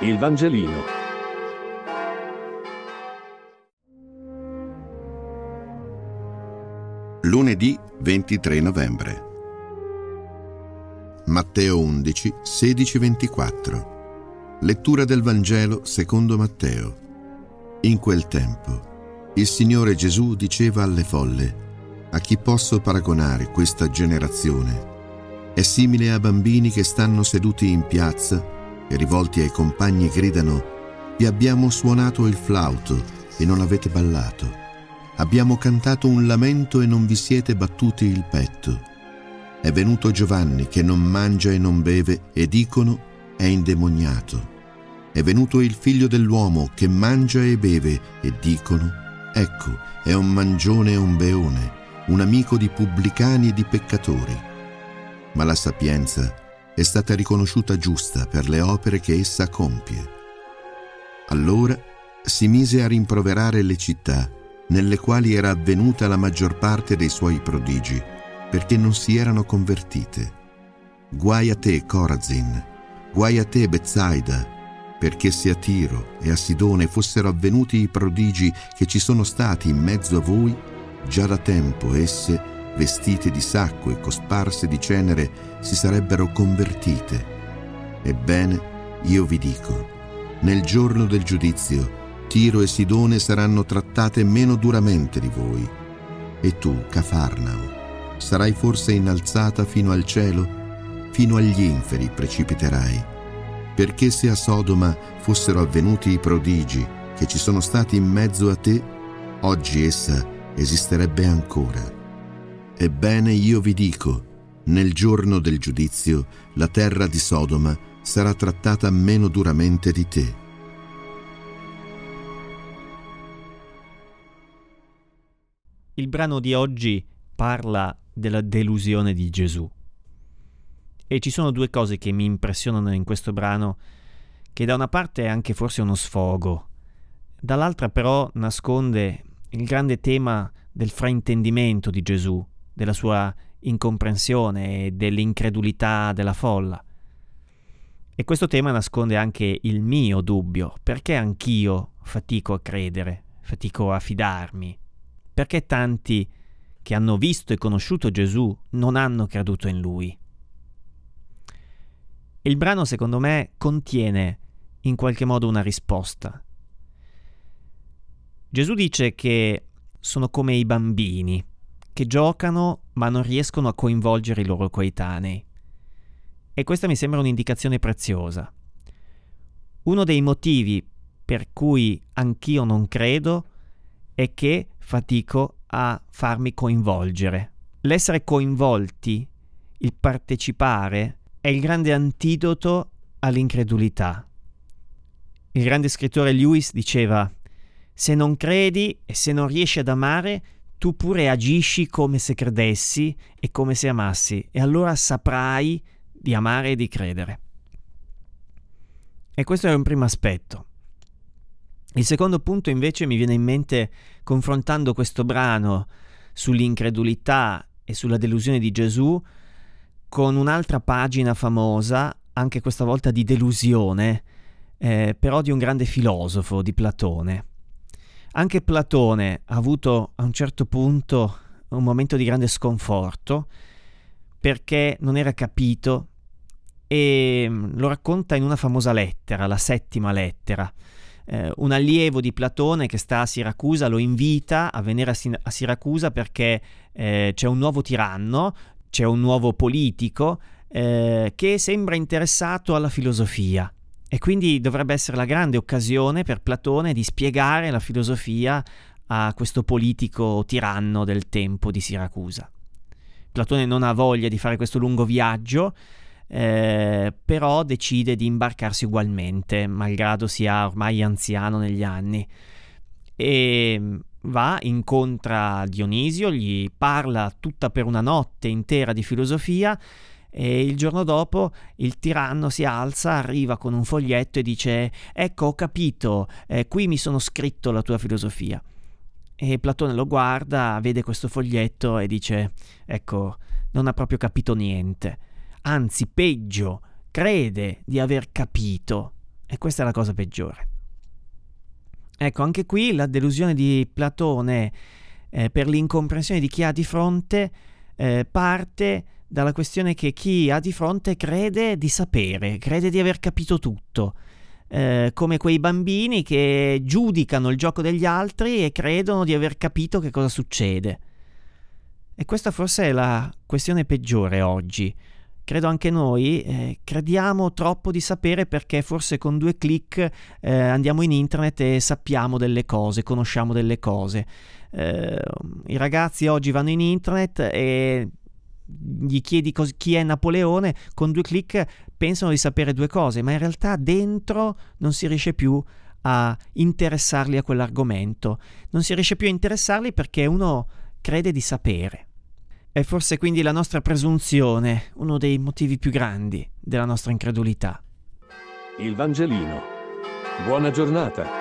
Il Vangelino. Lunedì 23 novembre. Matteo 11, 16, 24. Lettura del Vangelo secondo Matteo. In quel tempo, il Signore Gesù diceva alle folle, a chi posso paragonare questa generazione? È simile a bambini che stanno seduti in piazza e rivolti ai compagni gridano Vi abbiamo suonato il flauto e non avete ballato. Abbiamo cantato un lamento e non vi siete battuti il petto. È venuto Giovanni che non mangia e non beve e dicono è indemoniato. È venuto il figlio dell'uomo che mangia e beve e dicono ecco è un mangione e un beone un amico di pubblicani e di peccatori. Ma la sapienza è stata riconosciuta giusta per le opere che essa compie. Allora si mise a rimproverare le città nelle quali era avvenuta la maggior parte dei suoi prodigi, perché non si erano convertite. Guai a te, Corazin, guai a te, Bezzaida, perché se a Tiro e a Sidone fossero avvenuti i prodigi che ci sono stati in mezzo a voi, Già da tempo esse, vestite di sacco e cosparse di cenere, si sarebbero convertite. Ebbene, io vi dico, nel giorno del giudizio, Tiro e Sidone saranno trattate meno duramente di voi. E tu, Cafarnao, sarai forse innalzata fino al cielo? Fino agli inferi precipiterai. Perché se a Sodoma fossero avvenuti i prodigi che ci sono stati in mezzo a te, oggi essa esisterebbe ancora. Ebbene io vi dico, nel giorno del giudizio la terra di Sodoma sarà trattata meno duramente di te. Il brano di oggi parla della delusione di Gesù. E ci sono due cose che mi impressionano in questo brano, che da una parte è anche forse uno sfogo, dall'altra però nasconde il grande tema del fraintendimento di Gesù, della sua incomprensione e dell'incredulità della folla. E questo tema nasconde anche il mio dubbio, perché anch'io fatico a credere, fatico a fidarmi, perché tanti che hanno visto e conosciuto Gesù non hanno creduto in lui. Il brano, secondo me, contiene in qualche modo una risposta. Gesù dice che sono come i bambini, che giocano ma non riescono a coinvolgere i loro coetanei. E questa mi sembra un'indicazione preziosa. Uno dei motivi per cui anch'io non credo è che fatico a farmi coinvolgere. L'essere coinvolti, il partecipare, è il grande antidoto all'incredulità. Il grande scrittore Lewis diceva se non credi e se non riesci ad amare, tu pure agisci come se credessi e come se amassi, e allora saprai di amare e di credere. E questo è un primo aspetto. Il secondo punto invece mi viene in mente confrontando questo brano sull'incredulità e sulla delusione di Gesù con un'altra pagina famosa, anche questa volta di delusione, eh, però di un grande filosofo, di Platone. Anche Platone ha avuto a un certo punto un momento di grande sconforto perché non era capito e mm, lo racconta in una famosa lettera, la settima lettera. Eh, un allievo di Platone che sta a Siracusa lo invita a venire a, Sin- a Siracusa perché eh, c'è un nuovo tiranno, c'è un nuovo politico eh, che sembra interessato alla filosofia e quindi dovrebbe essere la grande occasione per Platone di spiegare la filosofia a questo politico tiranno del tempo di Siracusa. Platone non ha voglia di fare questo lungo viaggio, eh, però decide di imbarcarsi ugualmente, malgrado sia ormai anziano negli anni. E va, incontra Dionisio, gli parla tutta per una notte intera di filosofia e il giorno dopo il tiranno si alza, arriva con un foglietto e dice ecco ho capito, eh, qui mi sono scritto la tua filosofia. E Platone lo guarda, vede questo foglietto e dice ecco, non ha proprio capito niente, anzi peggio, crede di aver capito, E questa è la cosa peggiore. Ecco, anche qui la delusione di Platone eh, per l'incomprensione di chi ha di fronte eh, parte dalla questione che chi ha di fronte crede di sapere, crede di aver capito tutto, eh, come quei bambini che giudicano il gioco degli altri e credono di aver capito che cosa succede. E questa forse è la questione peggiore oggi. Credo anche noi eh, crediamo troppo di sapere perché forse con due clic eh, andiamo in internet e sappiamo delle cose, conosciamo delle cose. Eh, I ragazzi oggi vanno in internet e gli chiedi cos- chi è Napoleone, con due clic pensano di sapere due cose, ma in realtà dentro non si riesce più a interessarli a quell'argomento, non si riesce più a interessarli perché uno crede di sapere. È forse quindi la nostra presunzione uno dei motivi più grandi della nostra incredulità. Il Vangelino. Buona giornata.